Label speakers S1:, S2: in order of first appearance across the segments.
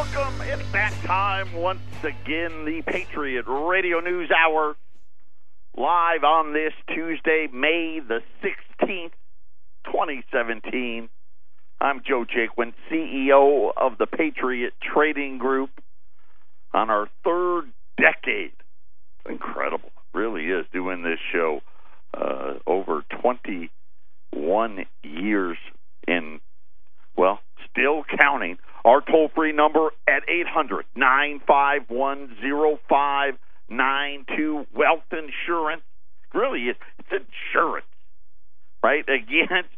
S1: welcome. It's that time once again, the Patriot Radio News Hour, live on this Tuesday, May the 16th, 2017. I'm Joe Jaquin, CEO of the Patriot Trading Group, on our third decade. Incredible, really is, doing this show uh, over 21 years in, well, still counting. Our toll free number at 800 951 0592 Wealth Insurance. Really, it's, it's insurance, right? Against,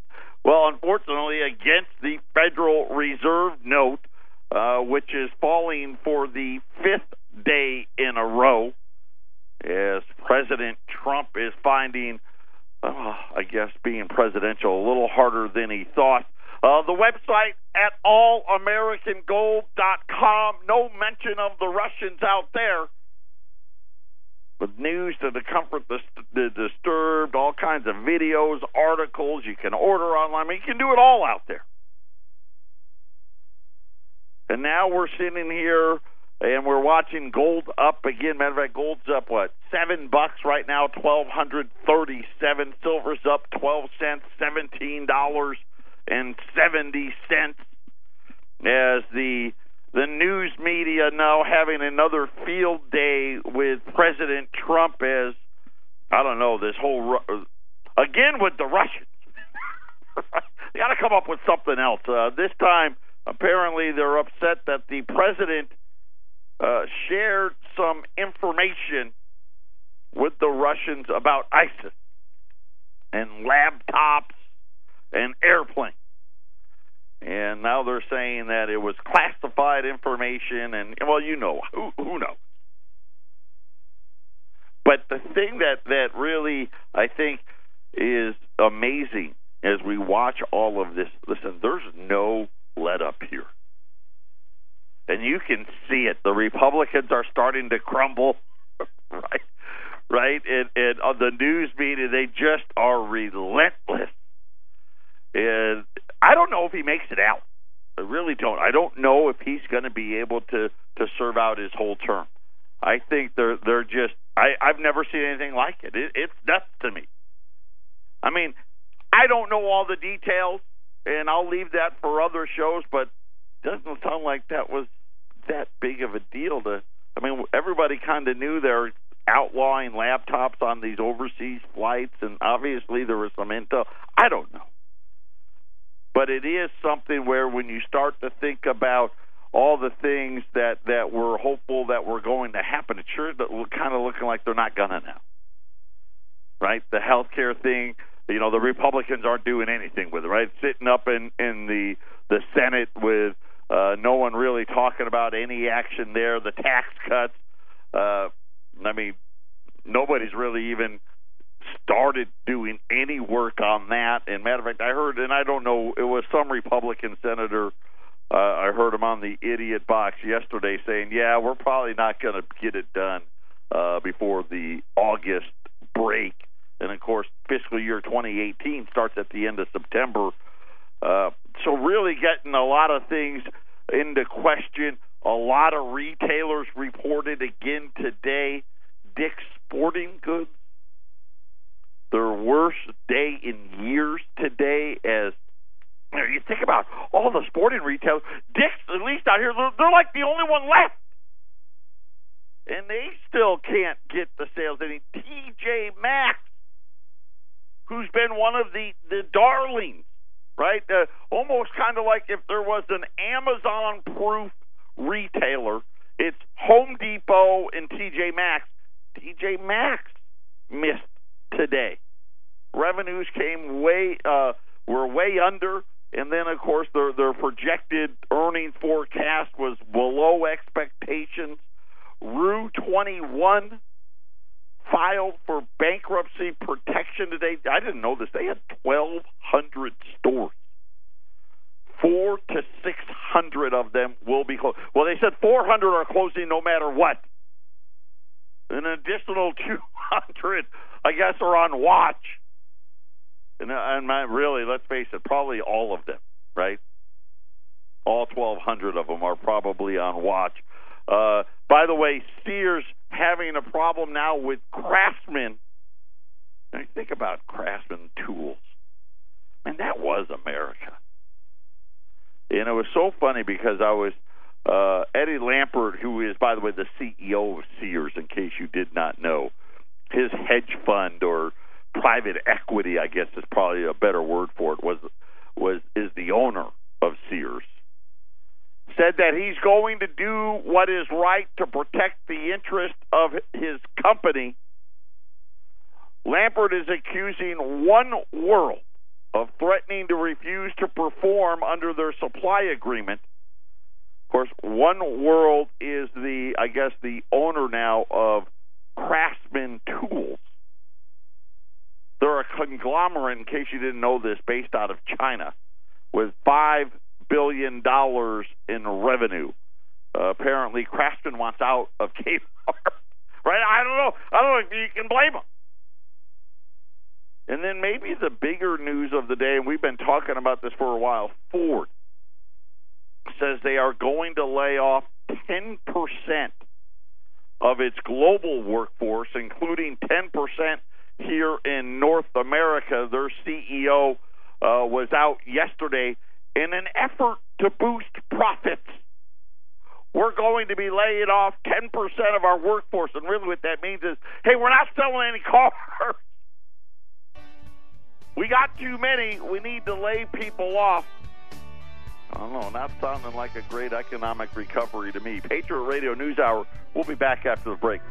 S1: well, unfortunately, against the Federal Reserve note, uh, which is falling for the fifth day in a row as President Trump is finding, uh, I guess, being presidential a little harder than he thought. Uh, the website at allamericangold.com. No mention of the Russians out there. With news to the comfort the, the disturbed, all kinds of videos, articles you can order online. I mean, you can do it all out there. And now we're sitting here and we're watching gold up again. Matter of fact, gold's up what seven bucks right now, twelve hundred thirty-seven. Silver's up twelve cents, seventeen dollars and seventy cents. As the the news media now having another field day with President Trump as I don't know this whole again with the Russians. they got to come up with something else. Uh, this time, apparently, they're upset that the president uh, shared some information with the Russians about ISIS and laptops and airplane. And now they're saying that it was classified information, and well, you know, who, who knows? But the thing that that really I think is amazing as we watch all of this. Listen, there's no let up here and you can see it. The Republicans are starting to crumble, right? Right, and, and on the news media, they just are relentless. And I don't know if he makes it out. I really don't. I don't know if he's going to be able to to serve out his whole term. I think they're they're just. I I've never seen anything like it. it it's nuts to me. I mean, I don't know all the details, and I'll leave that for other shows. But doesn't sound like that was that big of a deal to I mean everybody kind of knew they're outlawing laptops on these overseas flights and obviously there was some intel I don't know but it is something where when you start to think about all the things that that we're hopeful that were going to happen it sure that w kind of looking like they're not gonna now right the health care thing you know the republicans aren't doing anything with it right sitting up in in the the senate with uh, no one really talking about any action there. The tax cuts. Uh, I mean, nobody's really even started doing any work on that. And matter of fact, I heard, and I don't know, it was some Republican senator. Uh, I heard him on the idiot box yesterday saying, "Yeah, we're probably not going to get it done uh, before the August break." And of course, fiscal year 2018 starts at the end of September. Uh, so really getting a lot of things into question. A lot of retailers reported again today. Dick's Sporting Goods, their worst day in years today. As you, know, you think about all the sporting retailers, Dick's at least out here, they're, they're like the only one left, and they still can't get the sales. Any TJ Maxx, who's been one of the the darlings right? Uh, almost kind of like if there was an Amazon proof retailer, it's Home Depot and TJ Maxx. TJ Maxx missed today. Revenues came way uh, were way under, and then of course their their projected earning forecast was below expectations. Rue 21 filed for bankruptcy protection today. I didn't know this. They had 1,200 stores. Four to 600 of them will be closed. Well, they said 400 are closing no matter what. An additional 200, I guess, are on watch. And, and really, let's face it, probably all of them, right? All 1,200 of them are probably on watch. Uh, by the way, Sears having a problem now with Craftsman. Now, think about Craftsman tools. And that was America. And it was so funny because I was uh, Eddie Lampert, who is, by the way, the CEO of Sears, in case you did not know, his hedge fund or private equity, I guess is probably a better word for it, was was is the owner of Sears. Said that he's going to do what is right to protect the interest of his company. Lampert is accusing One World of threatening to refuse to perform under their supply agreement. Of course, One World is the, I guess, the owner now of Craftsman Tools. They're a conglomerate, in case you didn't know this, based out of China, with five billion dollars in revenue. Uh, apparently, Craftsman wants out of Kmart. right? I don't know. I don't know if you can blame them. And then maybe the bigger news of the day, and we've been talking about this for a while. Ford says they are going to lay off 10% of its global workforce, including 10% here in North America. Their CEO uh, was out yesterday in an effort to boost profits. We're going to be laying off 10% of our workforce. And really, what that means is hey, we're not selling any cars. We got too many. We need to lay people off. I don't know, not sounding like a great economic recovery to me. Patriot Radio News Hour. We'll be back after the break.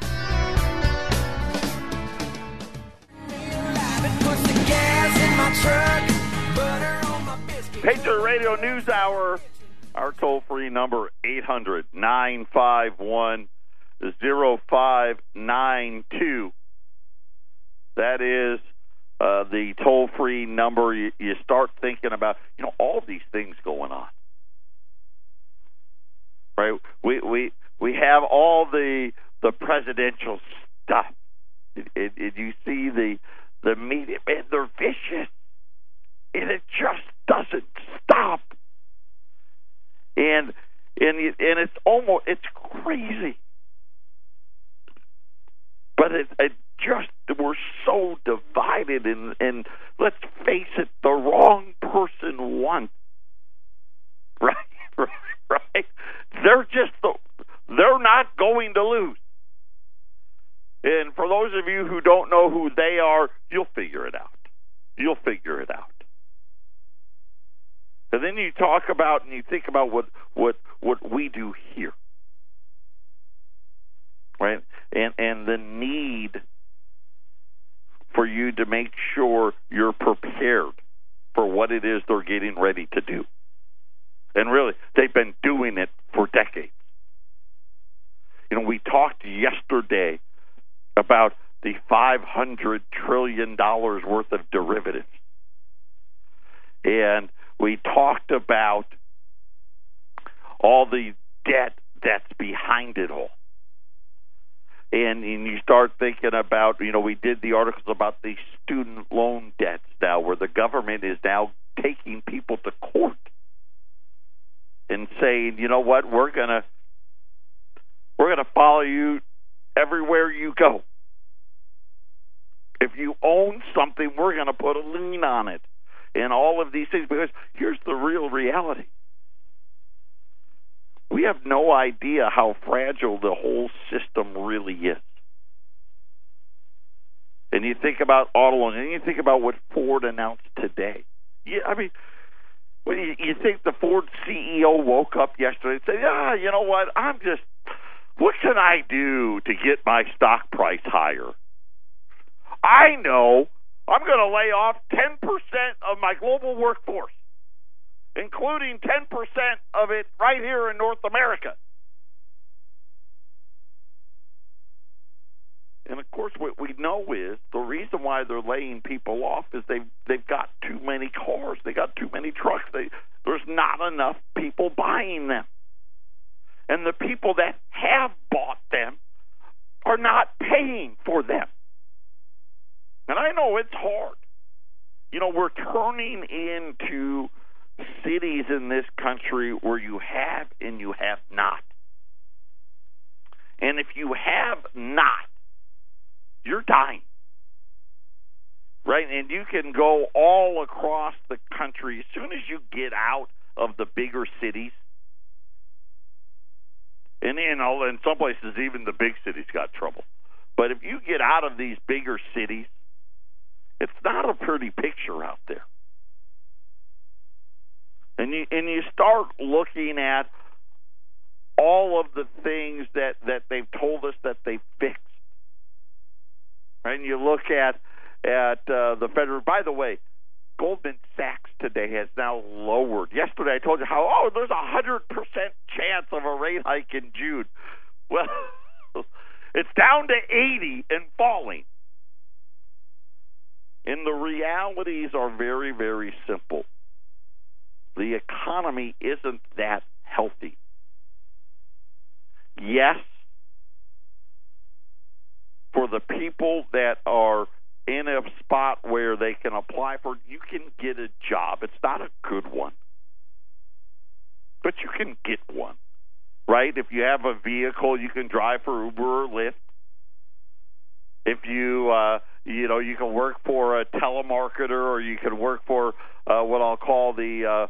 S1: Patriot Radio News Hour. Our toll free number 800 951 0592. That is uh, the toll free number. You, you start thinking about, you know, all these things going on. Right? We, we, we have all the, the presidential stuff. It, it, you see the, the media, man, they're vicious. And it just doesn't stop. And and and it's almost it's crazy. But it, it just we're so divided and and let's face it, the wrong person won. Right, right, right. They're just the, they're not going to lose. And for those of you who don't know who they are, you'll figure it out. You'll figure it out. And then you talk about and you think about what what what we do here, right? And and the need for you to make sure you're prepared for what it is they're getting ready to do. And really, they've been doing it for decades. You know, we talked yesterday about the $500 trillion worth of derivatives. And we talked about all the debt that's behind it all. And, and you start thinking about, you know, we did the articles about the student loan debts now, where the government is now taking people to court and saying, you know what, we're gonna we're gonna follow you everywhere you go. If you own something, we're gonna put a lien on it and all of these things because here's the real reality. We have no idea how fragile the whole system really is. And you think about auto loans, and you think about what Ford announced today. Yeah, I mean, you, you think the Ford CEO woke up yesterday and said, "Yeah, you know what? I'm just, what can I do to get my stock price higher?" I know I'm going to lay off 10% of my global workforce, including 10% of it right here in North America. And of course, what we know is the reason why they're laying people off is they've they've got too many cars, they got too many trucks. They, there's not enough people buying them, and the people that have bought them are not paying for them. And I know it's hard. You know, we're turning into cities in this country where you have and you have not. And if you have not, you're dying. Right? And you can go all across the country. As soon as you get out of the bigger cities, and you know, in some places, even the big cities got trouble. But if you get out of these bigger cities, it's not a pretty picture out there. And you and you start looking at all of the things that that they've told us that they fixed. And you look at at uh, the federal. By the way, Goldman Sachs today has now lowered. Yesterday, I told you how oh, there's a hundred percent chance of a rate hike in June. Well, it's down to eighty and falling. And the realities are very, very simple. The economy isn't that healthy. Yes, for the people that are in a spot where they can apply for, you can get a job. It's not a good one, but you can get one, right? If you have a vehicle, you can drive for Uber or Lyft. If you, uh, you know, you can work for a telemarketer or you can work for uh, what I'll call the uh,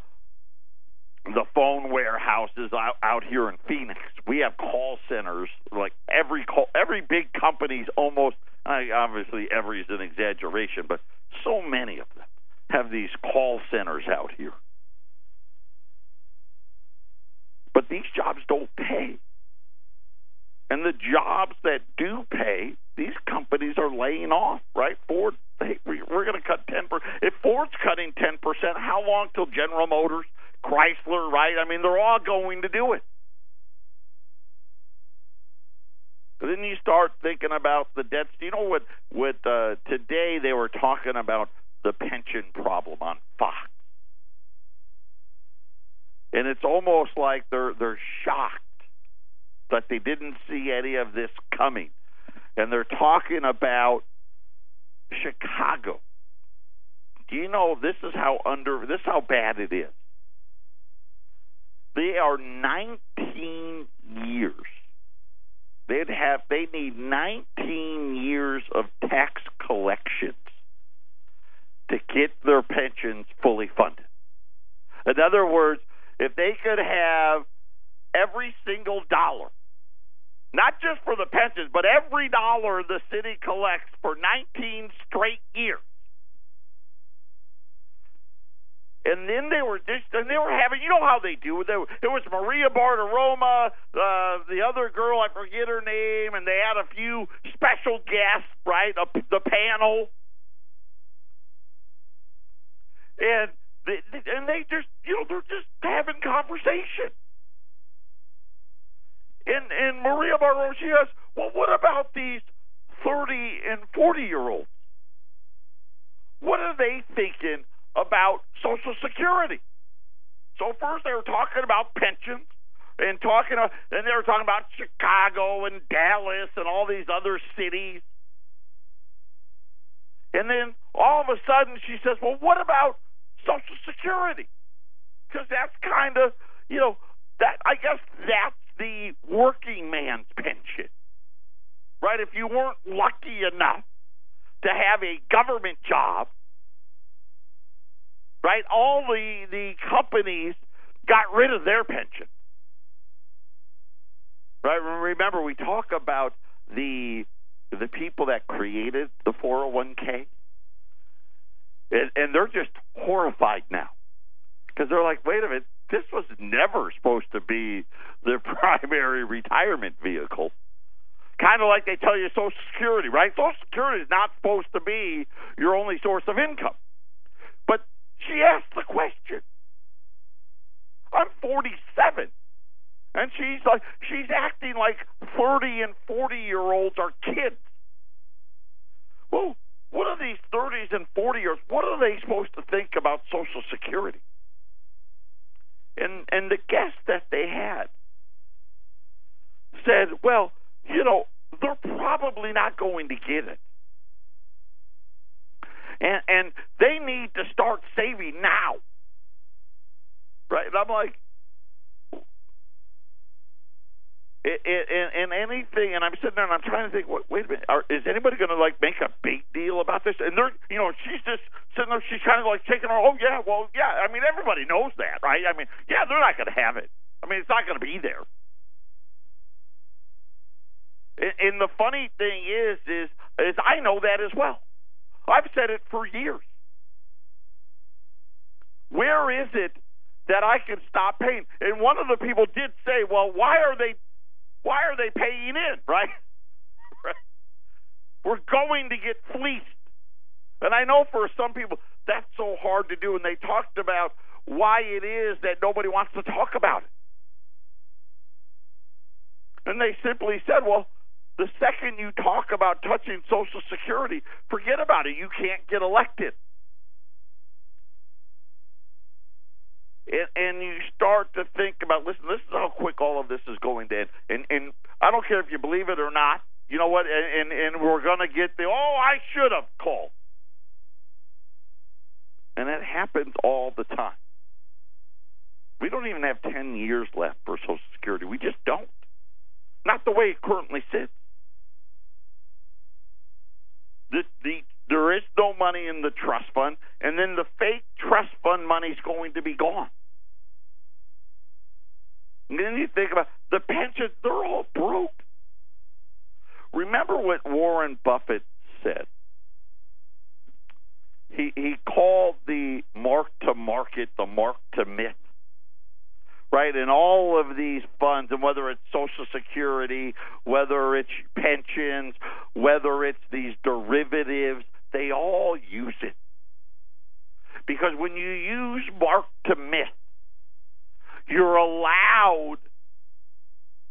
S1: the phone warehouses out, out here in Phoenix. We have call centers like every call, every big company's almost. I, obviously, every is an exaggeration, but so many of them have these call centers out here. But these jobs don't pay. And the jobs that do pay, these companies are laying off, right? Ford, hey, we're going to cut 10%. If Ford's cutting 10%, how long till General Motors, Chrysler, right? I mean, they're all going to do it. But then you start thinking about the debts. You know what? With uh, today, they were talking about the pension problem on Fox, and it's almost like they're they're shocked that they didn't see any of this coming, and they're talking about Chicago. Do you know this is how under this is how bad it is? They are 19 years. They'd have they need 19 years of tax collections to get their pensions fully funded. In other words, if they could have every single dollar, not just for the pensions, but every dollar the city collects for 19 straight years, and then they were just, and they were having, you know how they do. There, there was Maria Bartiromo, uh, the other girl, I forget her name, and they had a few special guests, right? A, the panel, and they, and they just, you know, they're just having conversation. And and Maria Bartiromo, she asked, well, what about these thirty and forty year olds? What are they thinking about Social Security. So first they were talking about pensions and talking, uh, and they were talking about Chicago and Dallas and all these other cities. And then all of a sudden she says, "Well, what about Social Security?" Because that's kind of, you know, that I guess that's the working man's pension, right? If you weren't lucky enough to have a government job right? All the the companies got rid of their pension. Right? Remember, we talk about the the people that created the 401k, and, and they're just horrified now because they're like, wait a minute, this was never supposed to be their primary retirement vehicle. Kind of like they tell you Social Security, right? Social Security is not supposed to be your only source of income. But she asked the question. I'm 47. And she's like she's acting like 30 and 40 year olds are kids. Well, what are these 30s and 40 years? What are they supposed to think about Social Security? And and the guest that they had said, well, you know, they're probably not going to get it and, and they need to start saving now. right? And I'm like, and anything, and I'm sitting there and I'm trying to think, wait, wait a minute, are, is anybody going to like make a big deal about this? And they're, you know, she's just sitting there, she's kind of like shaking her, oh yeah, well yeah, I mean everybody knows that, right? I mean, yeah, they're not going to have it. I mean, it's not going to be there. And, and the funny thing is, is, is I know that as well. I've said it for years. Where is it that I can stop paying? And one of the people did say, well, why are they why are they paying in, right? We're going to get fleeced. And I know for some people that's so hard to do, and they talked about why it is that nobody wants to talk about it. And they simply said, well, the second you talk about touching Social Security, forget about it. You can't get elected. And, and you start to think about listen this is how quick all of this is going to end. And and i don't care if you believe it or not. You know what? And and, and we're going to get the oh i should have called. And that happens all the time. We don't even have 10 years left for social security. We just don't. Not the way it currently sits. The, the there is no money in the trust fund, and then the fake trust fund money is going to be gone. And then you think about the pensions, they're all broke. Remember what Warren Buffett said. He he called the mark to market the mark to myth. Right? And all of these funds, and whether it's Social Security, whether it's pensions, whether it's these derivatives, they all use it. Because when you use mark to myth, you're allowed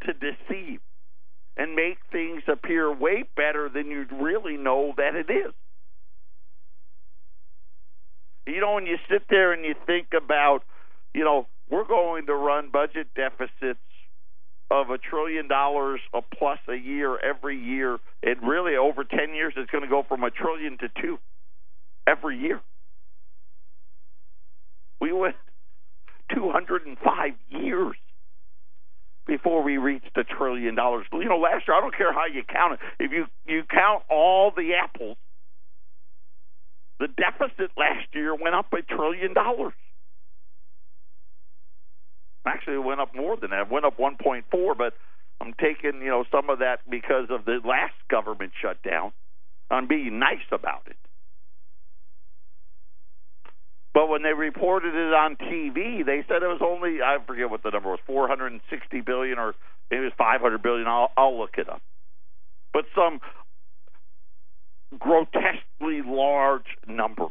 S1: to deceive and make things appear way better than you really know that it is. You know, when you sit there and you think about, you know, we're going to run budget deficits of a trillion dollars a plus a year every year. And really, over 10 years, it's going to go from a trillion to two every year. We went 205 years before we reached a trillion dollars. You know, last year, I don't care how you count it. If you, you count all the apples, the deficit last year went up a trillion dollars. Actually, it went up more than that. It went up 1.4, but I'm taking you know some of that because of the last government shutdown. I'm being nice about it. But when they reported it on TV, they said it was only I forget what the number was, 460 billion or maybe it was 500 billion. I'll, I'll look it up. But some grotesquely large number.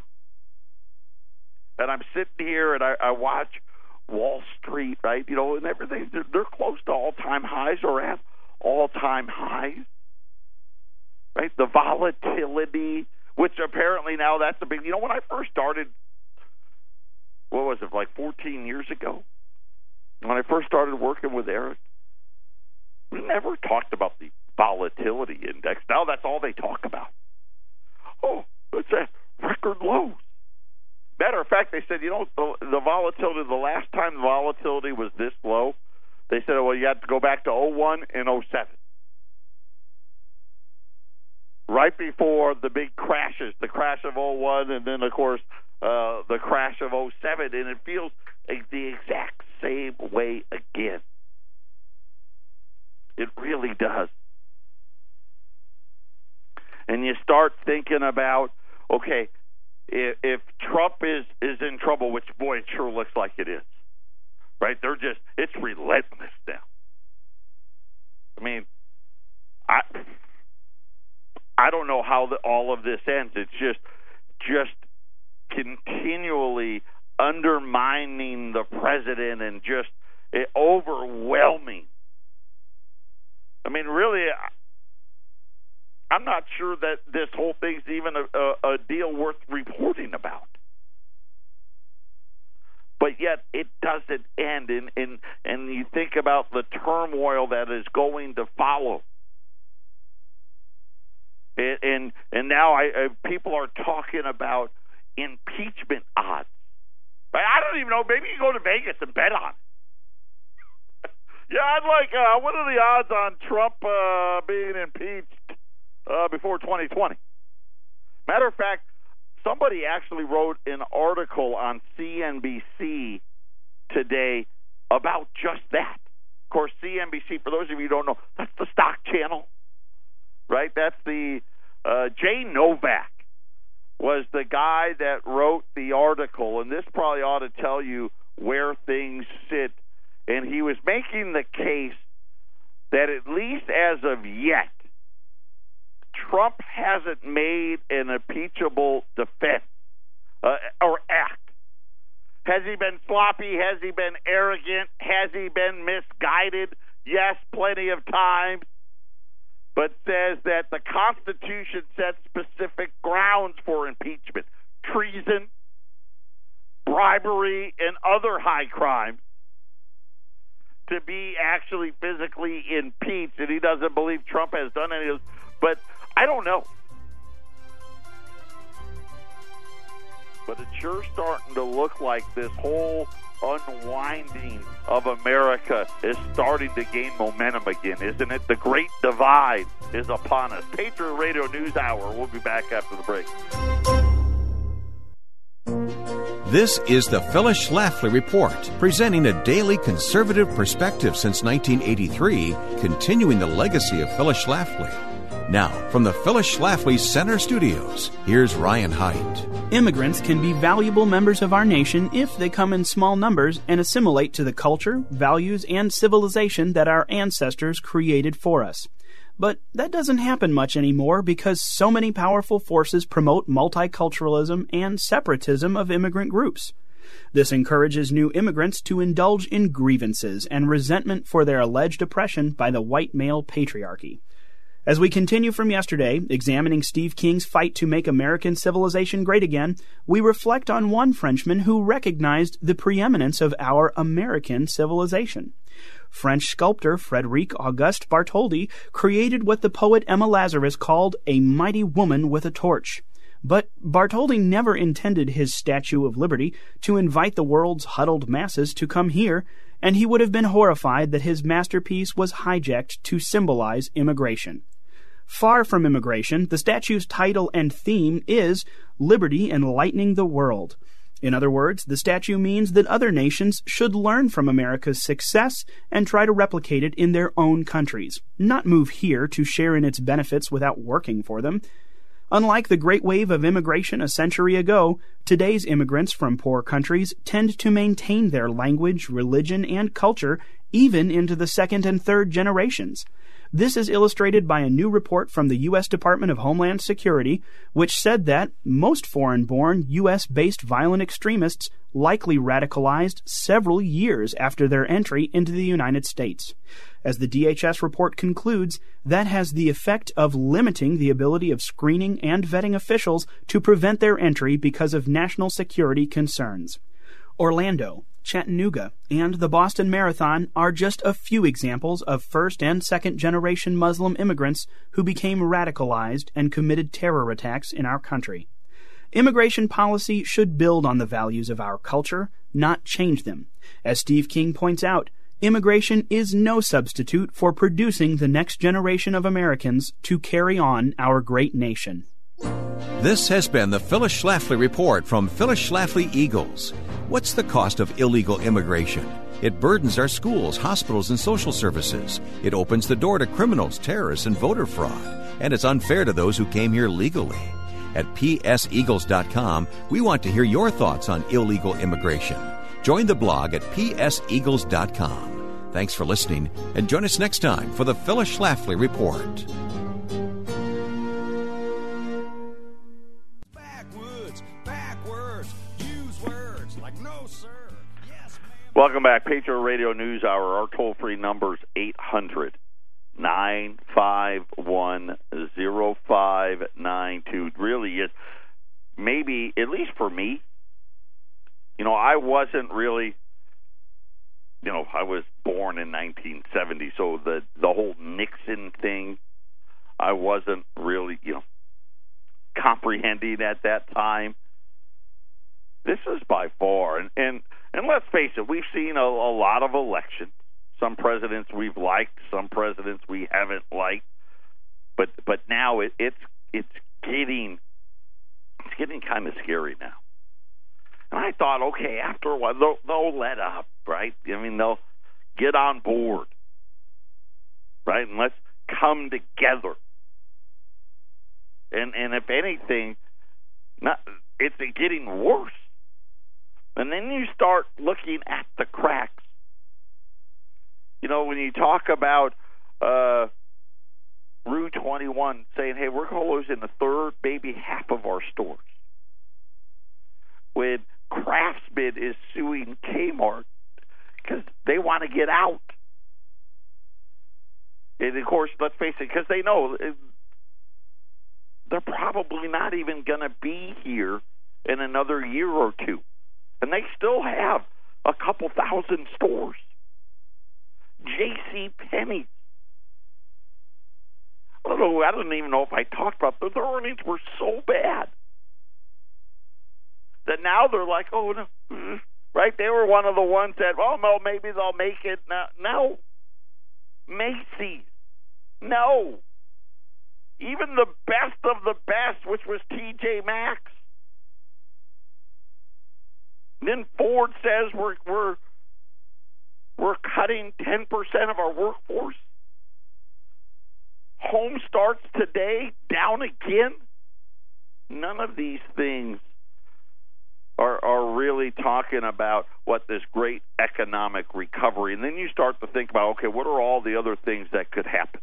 S1: And I'm sitting here and I, I watch Wall Street, right? You know, and everything. They're, they're close to all time highs or at all time highs, right? The volatility, which apparently now that's a big. You know, when I first started, what was it, like 14 years ago? When I first started working with Eric, we never talked about the volatility index. Now that's all they talk about. Oh, it's at record lows. Matter of fact, they said, you know, the, the volatility, the last time the volatility was this low, they said, well, you have to go back to 01 and 07. Right before the big crashes, the crash of 01 and then, of course, uh, the crash of 07. And it feels the exact same way again. It really does. And you start thinking about, okay, if, if Trump is is in trouble, which boy it sure looks like it is, right? They're just it's relentless now. I mean, I I don't know how the, all of this ends. It's just just continually undermining the president and just it, overwhelming. I mean, really, I'm not sure that this whole thing's even a, a, a deal worth reporting about. But yet it doesn't end, and, and and you think about the turmoil that is going to follow. And and, and now I, I people are talking about impeachment odds. But I don't even know. Maybe you go to Vegas and bet on. it. yeah, I'd like. Uh, what are the odds on Trump uh, being impeached uh, before 2020? Matter of fact, somebody actually wrote an article on CNBC today about just that. Of course, CNBC, for those of you who don't know, that's the stock channel, right? That's the uh, Jake Novak was the guy that wrote the article, and this probably ought to tell you where things sit. And he was making the case that at least as of yet, Trump hasn't made an impeachable defense uh, or act. Has he been sloppy? Has he been arrogant? Has he been misguided? Yes, plenty of times but says that the Constitution sets specific grounds for impeachment treason, bribery, and other high crimes to be actually physically impeached. And he doesn't believe Trump has done any of those. But I don't know. But it's sure starting to look like this whole unwinding of America is starting to gain momentum again, isn't it? The great divide is upon us. Patriot Radio News Hour. We'll be back after the break.
S2: This is the Phyllis Schlafly Report, presenting a daily conservative perspective since 1983, continuing the legacy of Phyllis Schlafly. Now, from the Phyllis Schlafly Center Studios, here's Ryan Haidt.
S3: Immigrants can be valuable members of our nation if they come in small numbers and assimilate to the culture, values, and civilization that our ancestors created for us. But that doesn't happen much anymore because so many powerful forces promote multiculturalism and separatism of immigrant groups. This encourages new immigrants to indulge in grievances and resentment for their alleged oppression by the white male patriarchy. As we continue from yesterday, examining Steve King's fight to make American civilization great again, we reflect on one Frenchman who recognized the preeminence of our American civilization. French sculptor Frederic Auguste Bartholdi created what the poet Emma Lazarus called a mighty woman with a torch. But Bartholdi never intended his Statue of Liberty to invite the world's huddled masses to come here and he would have been horrified that his masterpiece was hijacked to symbolize immigration. Far from immigration, the statue's title and theme is Liberty Enlightening the World. In other words, the statue means that other nations should learn from America's success and try to replicate it in their own countries, not move here to share in its benefits without working for them. Unlike the great wave of immigration a century ago, today's immigrants from poor countries tend to maintain their language, religion, and culture even into the second and third generations. This is illustrated by a new report from the U.S. Department of Homeland Security, which said that most foreign born, U.S. based violent extremists likely radicalized several years after their entry into the United States. As the DHS report concludes, that has the effect of limiting the ability of screening and vetting officials to prevent their entry because of national security concerns. Orlando, Chattanooga, and the Boston Marathon are just a few examples of first and second generation Muslim immigrants who became radicalized and committed terror attacks in our country. Immigration policy should build on the values of our culture, not change them. As Steve King points out, immigration is no substitute for producing the next generation of Americans to carry on our great nation.
S2: This has been the Phyllis Schlafly Report from Phyllis Schlafly Eagles. What's the cost of illegal immigration? It burdens our schools, hospitals, and social services. It opens the door to criminals, terrorists, and voter fraud. And it's unfair to those who came here legally. At pseagles.com, we want to hear your thoughts on illegal immigration. Join the blog at pseagles.com. Thanks for listening, and join us next time for the Phyllis Schlafly Report.
S1: Welcome back. Patriot Radio News Hour. Our toll free number is 800 951 0592. Really is maybe, at least for me, you know, I wasn't really, you know, I was born in 1970, so the the whole Nixon thing, I wasn't really, you know, comprehending at that time. this is by far, and and and let's face it, we've seen a, a lot of elections. Some presidents we've liked, some presidents we haven't liked, but but now it, it's it's getting it's getting kind of scary now. And I thought, okay, after a while they'll, they'll let up, right? I mean, they'll get on board, right? And let's come together. And and if anything, not it's getting worse. And then you start looking at the cracks. You know, when you talk about uh, Rue 21 saying, hey, we're closing the third, maybe half of our stores. When Craftsman is suing Kmart because they want to get out. And of course, let's face it, because they know uh, they're probably not even going to be here in another year or two. And they still have a couple thousand stores. J.C. Penney. I don't know. I don't even know if I talked about but their earnings were so bad that now they're like, oh no, mm-hmm. right? They were one of the ones that, oh no, maybe they'll make it. No, no. Macy's, no. Even the best of the best, which was T.J. Maxx. Then Ford says we're we're we're cutting ten percent of our workforce. Home starts today down again. None of these things are, are really talking about what this great economic recovery. And then you start to think about, okay, what are all the other things that could happen?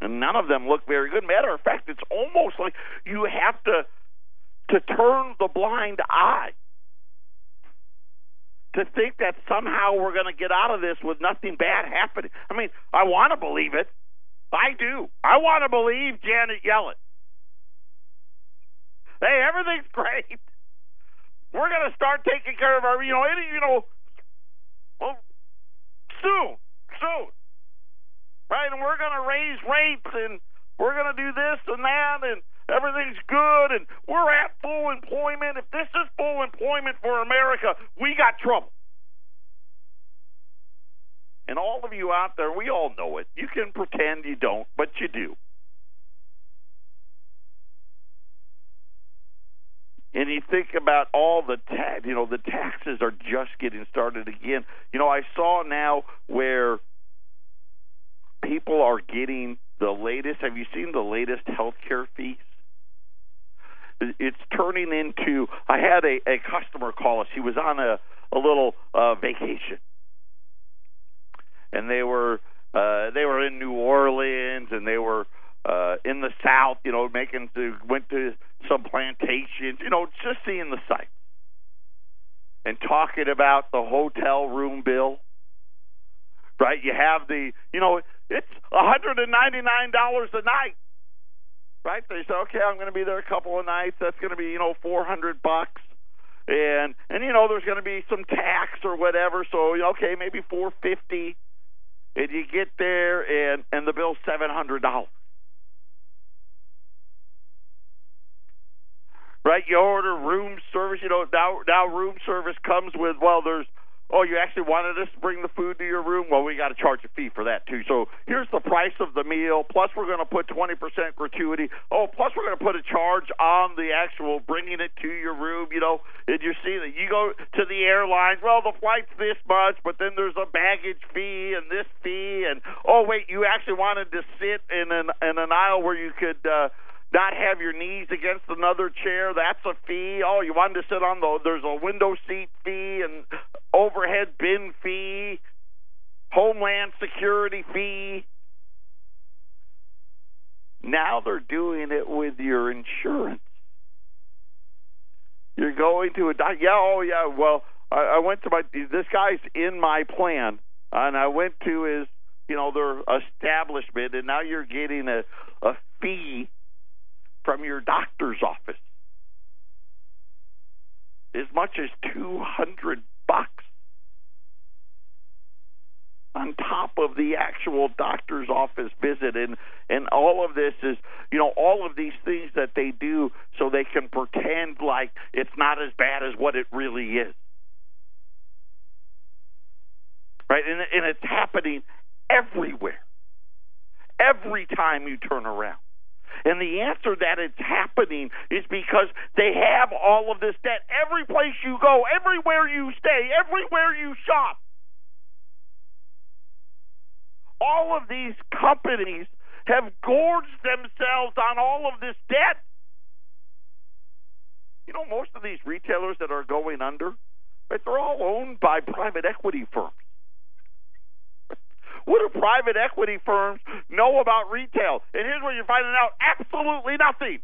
S1: And none of them look very good. Matter of fact, it's almost like you have to to turn the blind eye to think that somehow we're going to get out of this with nothing bad happening. I mean, I want to believe it. I do. I want to believe Janet Yellen. Hey, everything's great. We're going to start taking care of our, you know, any, you know, well, soon, soon, right? And we're going to raise rates, and we're going to do this and that, and everything's good, and we're at full employment. If this is full employment for America, we got trouble. And all of you out there, we all know it. You can pretend you don't, but you do. and you think about all the tax, you know, the taxes are just getting started again. You know, I saw now where people are getting the latest. Have you seen the latest health care fees? It's turning into. I had a, a customer call us. He was on a a little uh, vacation, and they were uh, they were in New Orleans, and they were uh, in the South, you know, making to went to some plantations, you know, just seeing the sights and talking about the hotel room bill. Right? You have the, you know, it's $199 a night. Right? They say, okay, I'm going to be there a couple of nights. That's going to be, you know, 400 bucks. And and you know, there's going to be some tax or whatever. So okay, maybe 450. And you get there, and and the bill's seven hundred dollars. right? You order room service. You know now now room service comes with well, there's oh you actually wanted us to bring the food to your room. Well, we got to charge a fee for that too. So here's the price of the meal. Plus we're going to put 20% gratuity. Oh, plus we're going to put a charge on the actual bringing it to your room. You know, did you see that you go to the airlines? Well, the flight's this much, but then there's a baggage fee and this fee and oh wait, you actually wanted to sit in an in an aisle where you could. uh not have your knees against another chair. That's a fee. Oh, you wanted to sit on the there's a window seat fee and overhead bin fee, homeland security fee. Now they're doing it with your insurance. You're going to a doc. Yeah, oh yeah. Well, I, I went to my. This guy's in my plan, and I went to his, you know, their establishment, and now you're getting a a fee from your doctor's office. As much as 200 bucks on top of the actual doctor's office visit and and all of this is you know all of these things that they do so they can pretend like it's not as bad as what it really is right and and it's happening everywhere every time you turn around and the answer that it's happening is because they have all of this debt. Every place you go, everywhere you stay, everywhere you shop. All of these companies have gorged themselves on all of this debt. You know, most of these retailers that are going under, right, they're all owned by private equity firms. What do private equity firms know about retail? And here's where you're finding out absolutely nothing.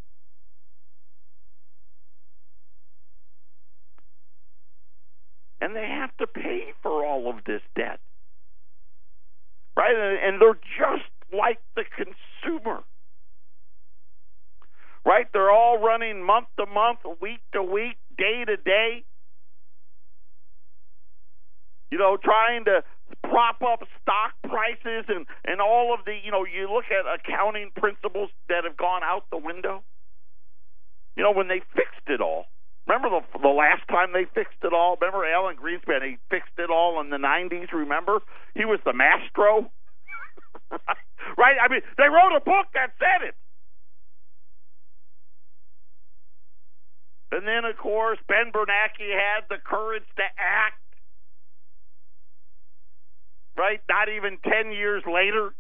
S1: And they have to pay for all of this debt. Right? And they're just like the consumer. Right? They're all running month to month, week to week, day to day. You know, trying to prop up stock prices and and all of the you know you look at accounting principles that have gone out the window you know when they fixed it all remember the the last time they fixed it all remember Alan Greenspan he fixed it all in the 90s remember he was the maestro right i mean they wrote a book that said it and then of course Ben Bernanke had the courage to act right? Not even 10 years later,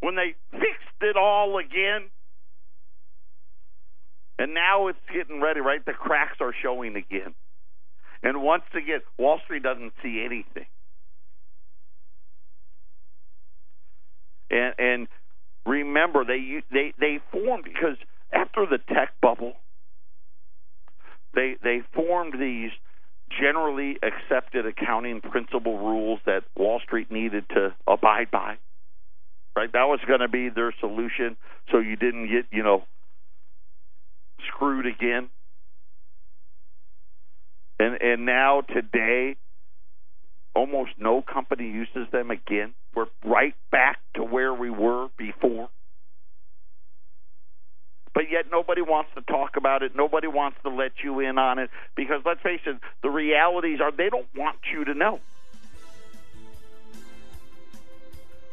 S1: when they fixed it all again. And now it's getting ready, right? The cracks are showing again. And once again, Wall Street doesn't see anything. And, and remember, they they they formed because after the tech bubble, they they formed these generally accepted accounting principle rules that Wall Street needed to abide by. Right? That was going to be their solution so you didn't get, you know, screwed again. And and now today almost no company uses them again. We're right back to where we were before but yet nobody wants to talk about it. Nobody wants to let you in on it because let's face it, the realities are they don't want you to know.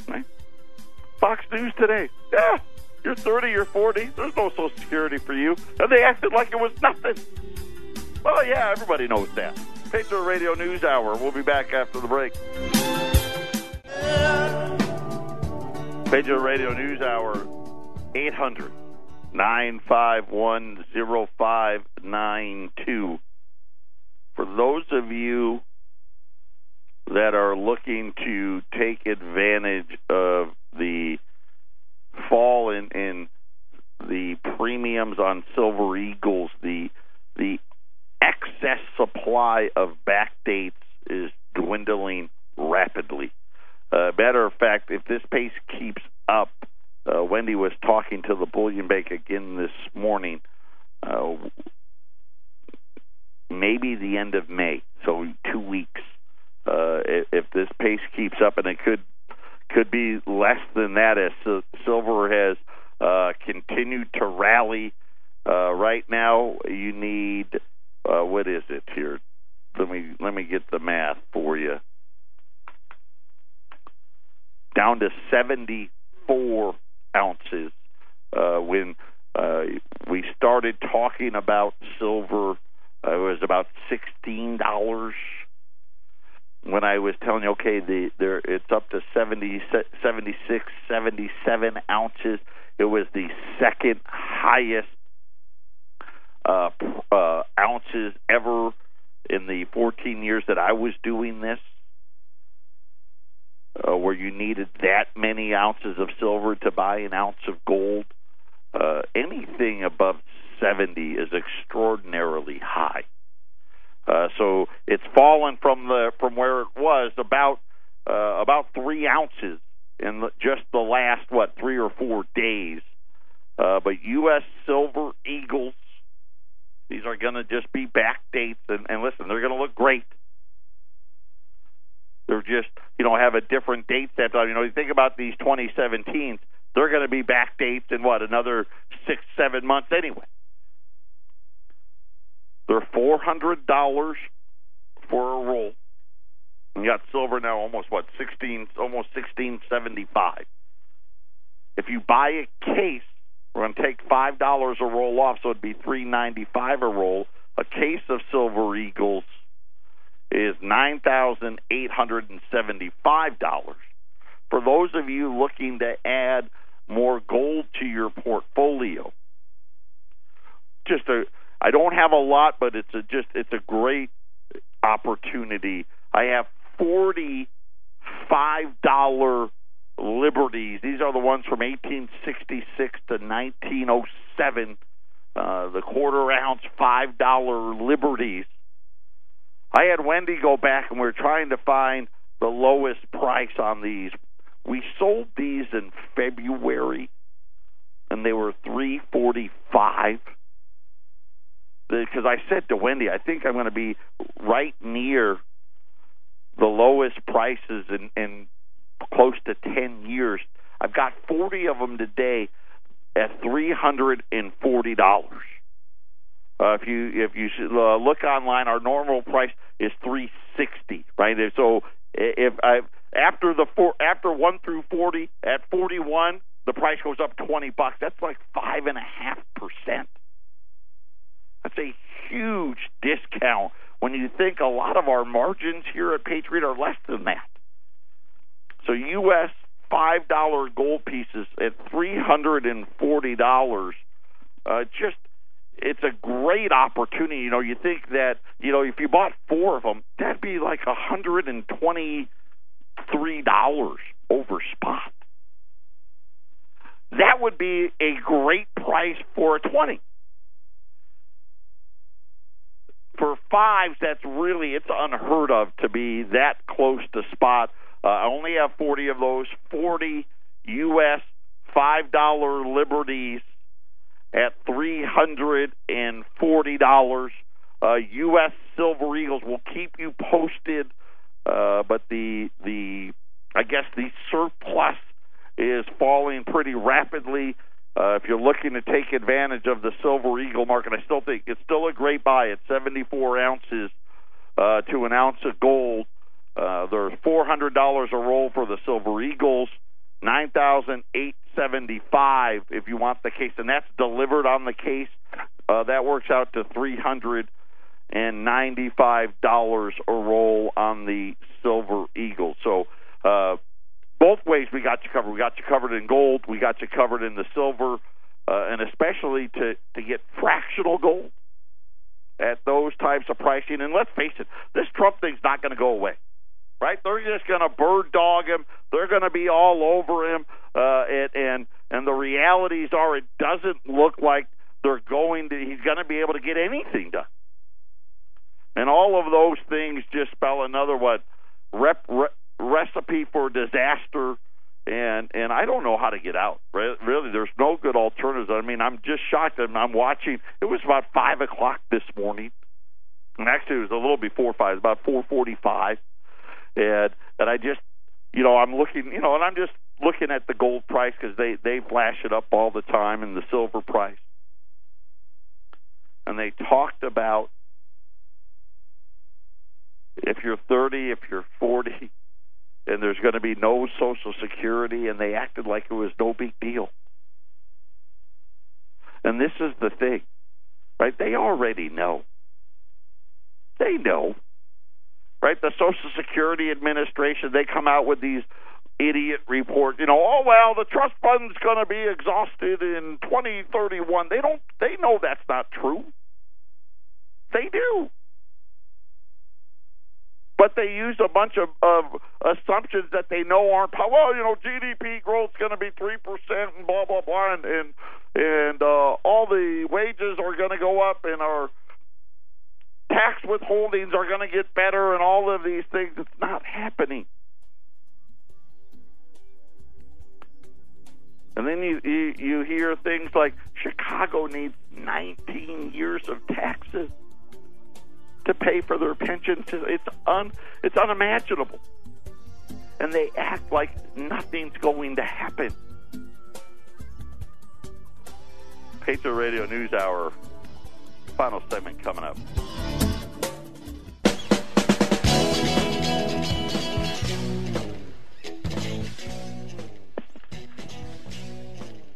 S1: Right? Fox News today. Yeah, you're 30, you're 40. There's no Social Security for you. And they acted like it was nothing. Well, yeah, everybody knows that. Patriot Radio News Hour. We'll be back after the break. Patriot Radio News Hour, 800- nine five one zero five nine two. For those of you that are looking to take advantage of the fall in, in the premiums on silver eagles, the the excess supply of backdates is dwindling rapidly. Uh, matter of fact, if this pace keeps up, uh, Wendy was talking to the Bullion Bank again this morning. Uh, maybe the end of May, so two weeks. Uh, if, if this pace keeps up, and it could could be less than that as silver has uh, continued to rally. Uh, right now, you need uh, what is it here? Let me let me get the math for you. Down to seventy four ounces. Uh, when uh, we started talking about silver, uh, it was about sixteen dollars. When I was telling you, okay, the there it's up to 70, 76, 77 ounces. It was the second highest uh, uh, ounces ever in the 14 years that I was doing this uh, where you needed that many ounces of silver to buy an ounce of gold. Uh, anything above 70 is extraordinarily high. Uh, so it's fallen from the from where it was about uh, about three ounces in the, just the last what three or four days. Uh, but U.S. Silver Eagles, these are going to just be back dates, and, and listen, they're going to look great They're just, you know, have a different date set. You know, you think about these 2017s, they're going to be back dates in what, another six, seven months anyway. They're $400 for a roll. You got silver now almost what, 16, almost 1675. If you buy a case, we're going to take $5 a roll off, so it'd be 395 a roll. A case of Silver Eagles is $9,875. For those of you looking to add more gold to your portfolio, just a I don't have a lot, but it's a just it's a great opportunity. I have forty five dollar liberties. These are the ones from 1866 to 1907. Uh, the quarter ounce five dollar liberties I had Wendy go back and we are trying to find the lowest price on these. We sold these in February and they were 345 because I said to Wendy, I think I'm going to be right near the lowest prices in, in close to 10 years. I've got 40 of them today at $340. Uh, if you if you uh, look online, our normal price is three sixty, right? So if I after the four after one through forty at forty one, the price goes up twenty bucks. That's like five and a half percent. That's a huge discount when you think a lot of our margins here at Patriot are less than that. So U.S. five dollar gold pieces at three hundred and forty dollars, uh, just it's a great opportunity. You know, you think that you know if you bought four of them, that'd be like a hundred and twenty-three dollars over spot. That would be a great price for a twenty. For fives, that's really it's unheard of to be that close to spot. Uh, I only have forty of those. Forty U.S. five dollar liberties at three hundred and forty dollars. Uh, U.S. Silver Eagles will keep you posted, uh, but the the I guess the surplus is falling pretty rapidly. Uh, if you're looking to take advantage of the Silver Eagle market, I still think it's still a great buy at 74 ounces uh, to an ounce of gold. Uh, there's $400 a roll for the Silver Eagles, nine thousand eight seventy five if you want the case, and that's delivered on the case. Uh, that works out to three hundred and ninety five dollars a roll on the Silver Eagle. So uh, both ways we got you covered. We got you covered in gold. We got you covered in the silver, uh, and especially to to get fractional gold at those types of pricing. And let's face it, this Trump thing's not going to go away right? They're just going to bird dog him. They're going to be all over him. Uh, and, and and the realities are, it doesn't look like they're going to. He's going to be able to get anything done. And all of those things just spell another what rep, re, recipe for disaster. And and I don't know how to get out. Really, there's no good alternatives. I mean, I'm just shocked. I'm, I'm watching. It was about five o'clock this morning, and actually it was a little before five. About four forty-five and and I just you know I'm looking you know and I'm just looking at the gold price because they they flash it up all the time and the silver price and they talked about if you're 30 if you're 40 and there's going to be no social security and they acted like it was no big deal and this is the thing right they already know they know right? The Social Security Administration, they come out with these idiot reports. You know, oh well, the trust fund's going to be exhausted in 2031. They don't. They know that's not true. They do. But they use a bunch of, of assumptions that they know aren't. Well, you know, GDP growth's going to be three percent, and blah blah blah, and and, and uh, all the wages are going to go up, and our tax withholdings are going to get better and all of these things. It's not happening. And then you, you you hear things like Chicago needs 19 years of taxes to pay for their pensions. It's un it's unimaginable. and they act like nothing's going to happen. Patriot Radio News Hour, final segment coming up.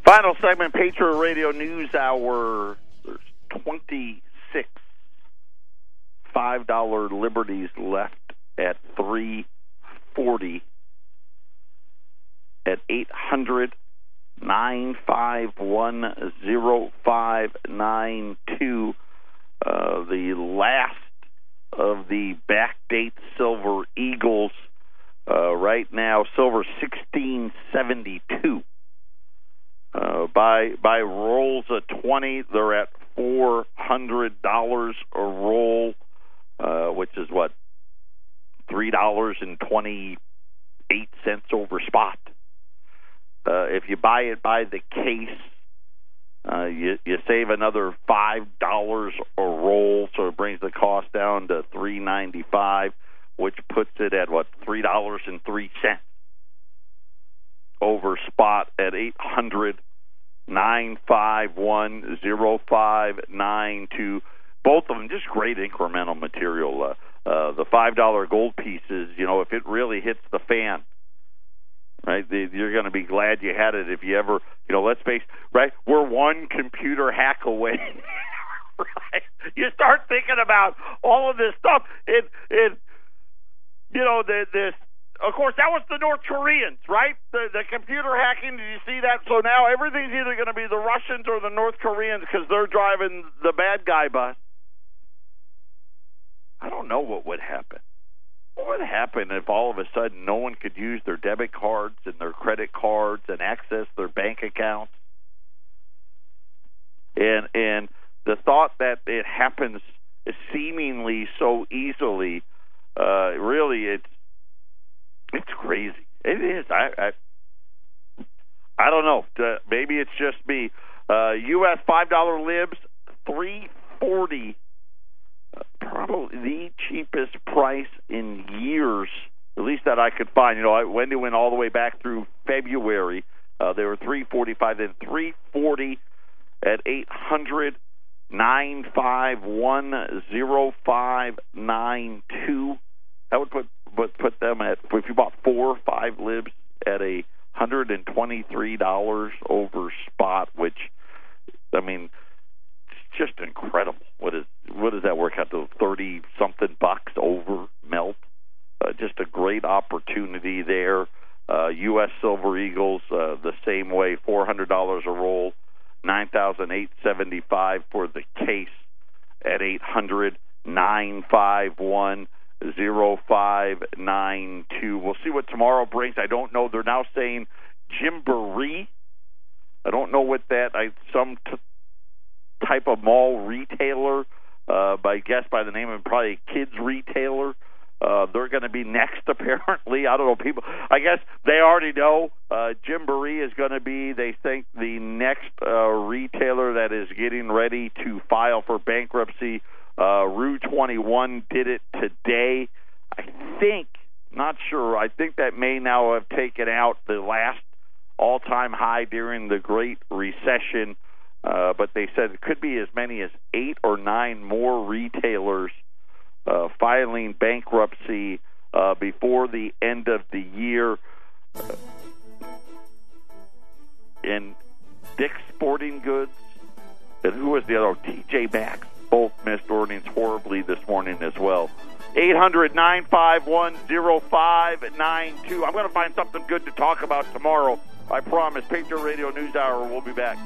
S1: Final segment, Patriot Radio News Hour. There's 26 $5 liberties left at 340 at 800 951 0592. Uh, the last of the backdate silver eagles. Uh, right now, silver 1672. Uh, by by rolls of 20, they're at $400 a roll, uh, which is what $3.28 over spot. Uh, if you buy it by the case, uh, you you save another five dollars a roll, so it brings the cost down to three ninety five, which puts it at what three dollars and three cents over spot at eight hundred nine five one zero five nine two. Both of them just great incremental material. Uh, uh, the five dollar gold pieces, you know, if it really hits the fan, right? You're going to be glad you had it if you ever, you know, let's face, right? We're one computer hack away. right? You start thinking about all of this stuff. It, it, you know, the, this. Of course, that was the North Koreans, right? The the computer hacking. Did you see that? So now everything's either going to be the Russians or the North Koreans because they're driving the bad guy bus. I don't know what would happen. What would happen if all of a sudden no one could use their debit cards and their credit cards and access their bank accounts? And and the thought that it happens seemingly so easily, uh, really, it's it's crazy. It is. I I, I don't know. Uh, maybe it's just me. Uh, U.S. five dollar libs three forty probably the cheapest price in years, at least that I could find. You know, I, Wendy went all the way back through February. Uh, they were three forty five, then three forty at eight hundred nine five one zero five nine two. That would put put them at if you bought four or five libs at a hundred and twenty three dollars over spot, which I mean just incredible. What is what does that work out to? Thirty something bucks over melt. Uh, just a great opportunity there. Uh, U.S. Silver Eagles uh, the same way, four hundred dollars a roll, nine thousand eight seventy five for the case at eight hundred nine five one zero five nine two. We'll see what tomorrow brings. I don't know. They're now saying Gymboree. I don't know what that. I some t- type of mall retailer. Uh, by guess by the name of probably kids retailer. Uh, they're going to be next, apparently. I don't know. People, I guess they already know. Uh, Gymboree is going to be, they think, the next uh, retailer that is getting ready to file for bankruptcy. Uh, Rue 21 did it today. I think, not sure. I think that may now have taken out the last all-time high during the Great Recession. Uh, but they said it could be as many as eight or nine more retailers uh, filing bankruptcy uh, before the end of the year. in Dick's Sporting Goods, and who was the other? TJ Maxx. Both missed earnings horribly this morning as well. 800 951 0592. I'm going to find something good to talk about tomorrow. I promise. Patriot Radio News Hour. We'll be back.